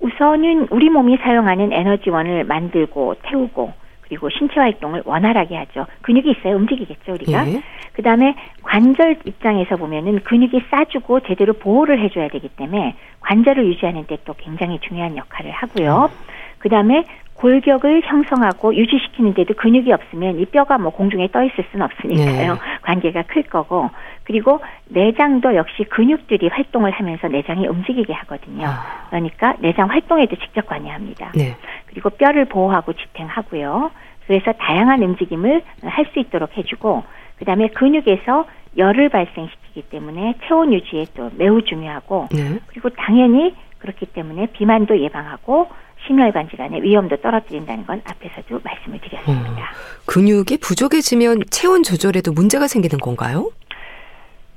우선은 우리 몸이 사용하는 에너지원을 만들고 태우고 그리고 신체 활동을 원활하게 하죠. 근육이 있어야 움직이겠죠, 우리가. 예. 그 다음에 관절 입장에서 보면은 근육이 싸주고 제대로 보호를 해줘야 되기 때문에 관절을 유지하는 데 또 굉장히 중요한 역할을 하고요. 그 다음에 골격을 형성하고 유지시키는데도 근육이 없으면 이 뼈가 뭐 공중에 떠 있을 수는 없으니까요. 네. 관계가 클 거고 그리고 내장도 역시 근육들이 활동을 하면서 내장이 움직이게 하거든요. 아. 그러니까 내장 활동에도 직접 관여합니다. 네. 그리고 뼈를 보호하고 지탱하고요. 그래서 다양한 움직임을 할 수 있도록 해주고 그다음에 근육에서 열을 발생시키기 때문에 체온 유지에 또 매우 중요하고 네. 그리고 당연히 그렇기 때문에 비만도 예방하고 심혈관 질환의 위험도 떨어뜨린다는 건 앞에서도 말씀을 드렸습니다. 음, 근육이 부족해지면 체온 조절에도 문제가 생기는 건가요?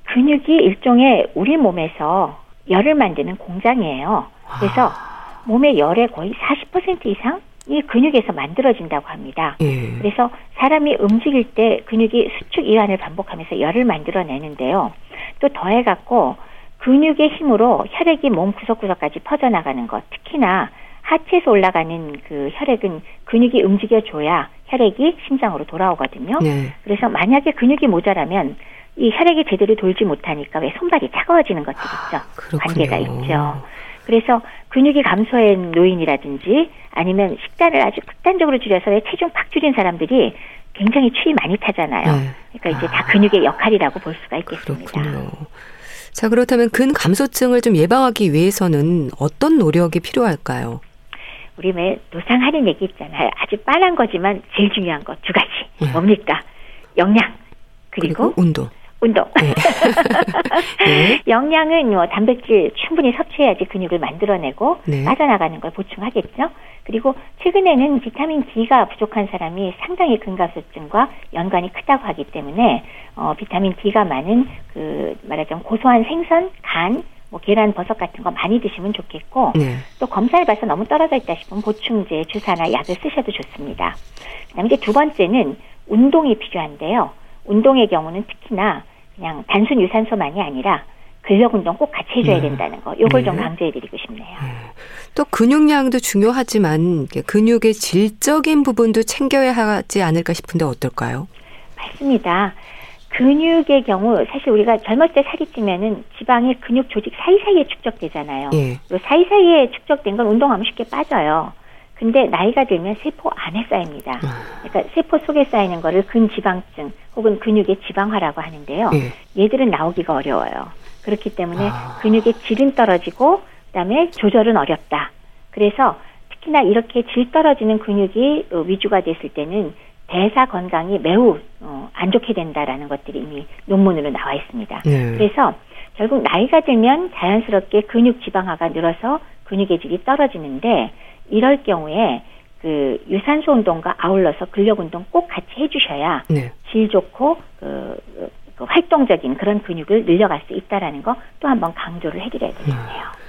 근육이 일종의 우리 몸에서 열을 만드는 공장이에요. 그래서 아. 몸의 열의 거의 40% 이상 이 근육에서 만들어진다고 합니다. 예. 그래서 사람이 움직일 때 근육이 수축 이완을 반복하면서 열을 만들어내는데요. 또 더해갖고 근육의 힘으로 혈액이 몸 구석구석까지 퍼져나가는 것, 특히나 하체에서 올라가는 그 혈액은 근육이 움직여줘야 혈액이 심장으로 돌아오거든요. 네. 그래서 만약에 근육이 모자라면 이 혈액이 제대로 돌지 못하니까 왜 손발이 차가워지는 것들 있죠. 아, 관계가 있죠. 그래서 근육이 감소한 노인이라든지 아니면 식단을 아주 극단적으로 줄여서 왜 체중 팍 줄인 사람들이 굉장히 추위 많이 타잖아요. 네. 그러니까 이제 아. 다 근육의 역할이라고 볼 수가 있겠습니다. 그렇군요. 자, 그렇다면 근 감소증을 좀 예방하기 위해서는 어떤 노력이 필요할까요? 우리 왜 노상하는 얘기 있잖아요. 아주 빨란 거지만 제일 중요한 거 두 가지. 네. 뭡니까? 영양 그리고, 그리고 운동. 운동. 네. 네. 영양은 뭐 단백질 충분히 섭취해야지 근육을 만들어내고 네. 빠져나가는 걸 보충하겠죠. 그리고 최근에는 비타민 D가 부족한 사람이 상당히 근갑수증과 연관이 크다고 하기 때문에 어, 비타민 D가 많은 그 말하자면 고소한 생선, 간, 뭐 계란, 버섯 같은 거 많이 드시면 좋겠고 네. 또 검사를 봐서 너무 떨어져 있다 싶으면 보충제, 주사나 약을 쓰셔도 좋습니다. 그다음에 이제 두 번째는 운동이 필요한데요. 운동의 경우는 특히나 그냥 단순 유산소만이 아니라 근력 운동 꼭 같이 해줘야 네. 된다는 거. 요걸 네. 좀 강조해드리고 싶네요. 네. 또 근육량도 중요하지만 근육의 질적인 부분도 챙겨야 하지 않을까 싶은데 어떨까요? 맞습니다. 근육의 경우 사실 우리가 젊을 때 살이 찌면은 지방이 근육 조직 사이사이에 축적되잖아요. 예. 요 사이사이에 축적된 건 운동하면 쉽게 빠져요. 근데 나이가 들면 세포 안에 쌓입니다. 아. 그러니까 세포 속에 쌓이는 거를 근지방증 혹은 근육의 지방화라고 하는데요. 예. 얘들은 나오기가 어려워요. 그렇기 때문에 아. 근육의 질은 떨어지고 그다음에 조절은 어렵다. 그래서 특히나 이렇게 질 떨어지는 근육이 위주가 됐을 때는 대사 건강이 매우 어, 안 좋게 된다라는 것들이 이미 논문으로 나와 있습니다. 네. 그래서 결국 나이가 들면 자연스럽게 근육 지방화가 늘어서 근육의 질이 떨어지는데 이럴 경우에 그 유산소 운동과 아울러서 근력 운동 꼭 같이 해주셔야 네. 질 좋고 그, 그, 활동적인 그런 근육을 늘려갈 수 있다라는 거 또 한번 강조를 해드려야 되겠네요. 음.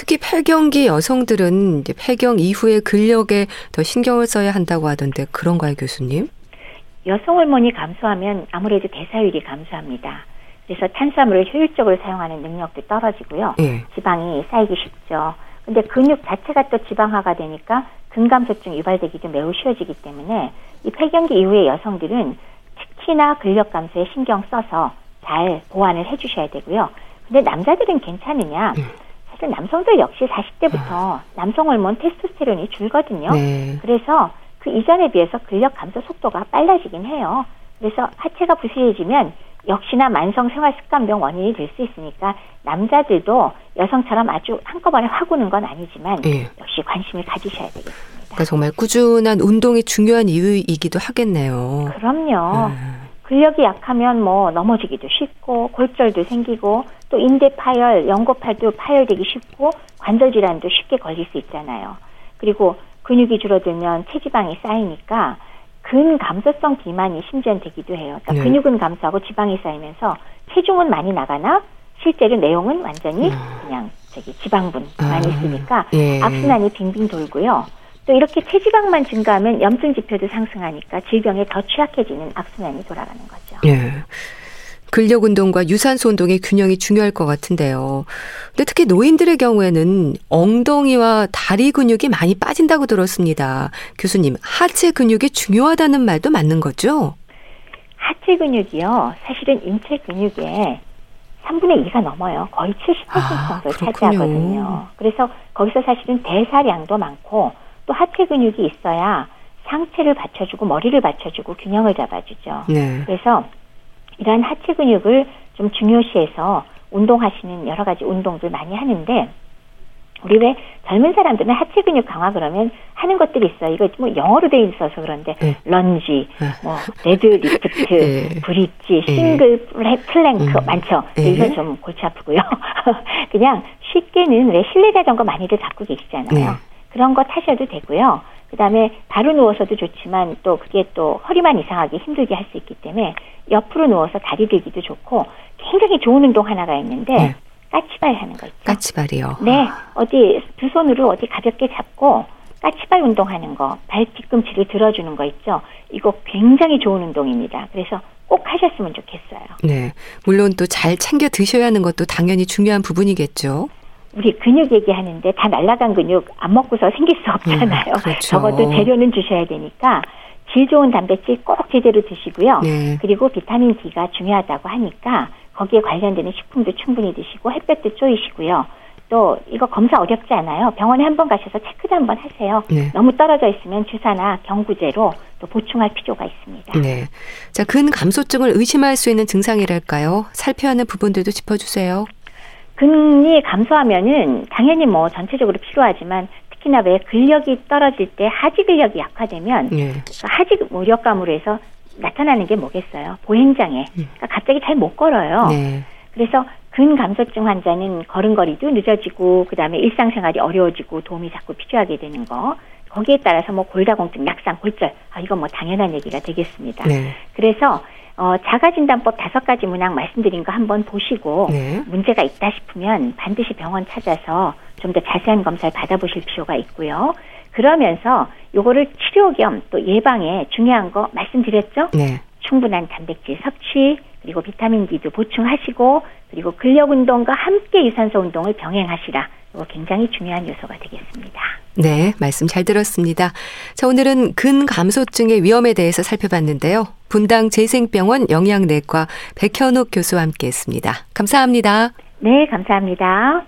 특히 폐경기 여성들은 폐경 이후에 근력에 더 신경을 써야 한다고 하던데 그런가요, 교수님? 여성 호르몬이 감소하면 아무래도 대사율이 감소합니다. 그래서 탄수화물을 효율적으로 사용하는 능력도 떨어지고요. 네. 지방이 쌓이기 쉽죠. 근데 근육 자체가 또 지방화가 되니까 근감소증 유발되기도 매우 쉬워지기 때문에 이 폐경기 이후의 여성들은 특히나 근력 감소에 신경 써서 잘 보완을 해주셔야 되고요. 근데 남자들은 괜찮으냐? 네. 사실 남성들 역시 40대부터 아. 남성 호르몬 테스토스테론이 줄거든요. 네. 그래서 그 이전에 비해서 근력 감소 속도가 빨라지긴 해요. 그래서 하체가 부실해지면 역시나 만성 생활 습관병 원인이 될 수 있으니까 남자들도 여성처럼 아주 한꺼번에 확 오는 건 아니지만 네. 역시 관심을 가지셔야 되겠습니다. 그러니까 정말 꾸준한 운동이 중요한 이유이기도 하겠네요. 그럼요. 음. 근력이 약하면 뭐 넘어지기도 쉽고 골절도 생기고 또 인대 파열, 연고팔도 파열되기 쉽고 관절 질환도 쉽게 걸릴 수 있잖아요. 그리고 근육이 줄어들면 체지방이 쌓이니까 근감소성 비만이 심지어 되기도 해요. 그러니까 네. 근육은 감소하고 지방이 쌓이면서 체중은 많이 나가나 실제로 내용은 완전히 음. 그냥 저기 지방분만 아, 있으니까 예. 악순환이 빙빙 돌고요. 또 이렇게 체지방만 증가하면 염증 지표도 상승하니까 질병에 더 취약해지는 악순환이 돌아가는 거죠. 예. 근력 운동과 유산소 운동의 균형이 중요할 것 같은데요. 근데 특히 노인들의 경우에는 엉덩이와 다리 근육이 많이 빠진다고 들었습니다. 교수님, 하체 근육이 중요하다는 말도 맞는 거죠? 하체 근육이요. 사실은 인체 근육의 3분의 2가 넘어요. 거의 70% 아, 정도 차지하거든요. 그래서 거기서 사실은 대사량도 많고 또 하체 근육이 있어야 상체를 받쳐주고 머리를 받쳐주고 균형을 잡아주죠. 네. 그래서 이러한 하체 근육을 좀 중요시해서 운동하시는 여러 가지 운동들 많이 하는데 우리 왜 젊은 사람들은 하체 근육 강화 그러면 하는 것들이 있어요. 이거 뭐 영어로 돼 있어서 그런데 네. 런지, 네. 뭐 leg lift, 네. bridge, 네. single plank 음. 많죠. 네. 이건 좀 골치 아프고요. 그냥 쉽게는 왜 실내 자전거 많이들 갖고 계시잖아요. 네. 그런 거 타셔도 되고요. 그 다음에 바로 누워서도 좋지만 또 그게 또 허리만 이상하게 힘들게 할 수 있기 때문에 옆으로 누워서 다리 들기도 좋고 굉장히 좋은 운동 하나가 있는데 네. 까치발 하는 거 있죠. 까치발이요. 네, 어디 두 손으로 어디 가볍게 잡고 까치발 운동하는 거, 발 뒤꿈치를 들어주는 거 있죠. 이거 굉장히 좋은 운동입니다. 그래서 꼭 하셨으면 좋겠어요. 네, 물론 또 잘 챙겨 드셔야 하는 것도 당연히 중요한 부분이겠죠. 우리 근육 얘기하는데 다 날라간 근육 안 먹고서 생길 수 없잖아요. 음, 그렇죠. 적어도 재료는 주셔야 되니까 질 좋은 단백질 꼭 제대로 드시고요. 네. 그리고 비타민 D가 중요하다고 하니까 거기에 관련되는 식품도 충분히 드시고 햇볕도 쪼이시고요. 또 이거 검사 어렵지 않아요. 병원에 한번 가셔서 체크도 한번 하세요. 네. 너무 떨어져 있으면 주사나 경구제로 또 보충할 필요가 있습니다. 네. 자, 근 감소증을 의심할 수 있는 증상이랄까요? 살펴야 하는 부분들도 짚어주세요. 근이 감소하면은 당연히 뭐 전체적으로 필요하지만 특히나 왜 근력이 떨어질 때 하지 근력이 약화되면 예. 그 하지 무력감으로 해서 나타나는 게 뭐겠어요? 보행장애. 음. 그러니까 갑자기 잘 못 걸어요. 네. 그래서 근감소증 환자는 걸음걸이도 늦어지고 그다음에 일상생활이 어려워지고 도움이 자꾸 필요하게 되는 거. 거기에 따라서 뭐 골다공증, 약상, 골절, 아 이건 뭐 당연한 얘기가 되겠습니다. 네. 그래서 어, 자가진단법 다섯 가지 문항 말씀드린 거 한번 보시고 네. 문제가 있다 싶으면 반드시 병원 찾아서 좀 더 자세한 검사를 받아보실 필요가 있고요. 그러면서 요거를 치료 겸 또 예방에 중요한 거 말씀드렸죠? 네. 충분한 단백질 섭취 그리고 비타민 D도 보충하시고 그리고 근력 운동과 함께 유산소 운동을 병행하시라. 이거 굉장히 중요한 요소가 되겠습니다. 네, 말씀 잘 들었습니다. 자, 오늘은 근감소증의 위험에 대해서 살펴봤는데요. 분당 재생병원 영양내과 백현욱 교수와 함께 했습니다. 감사합니다. 네, 감사합니다.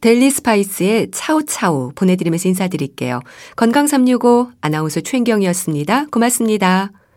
델리 스파이스의 차우차우 보내드리면서 인사드릴게요. 건강365 아나운서 최인경이었습니다. 고맙습니다.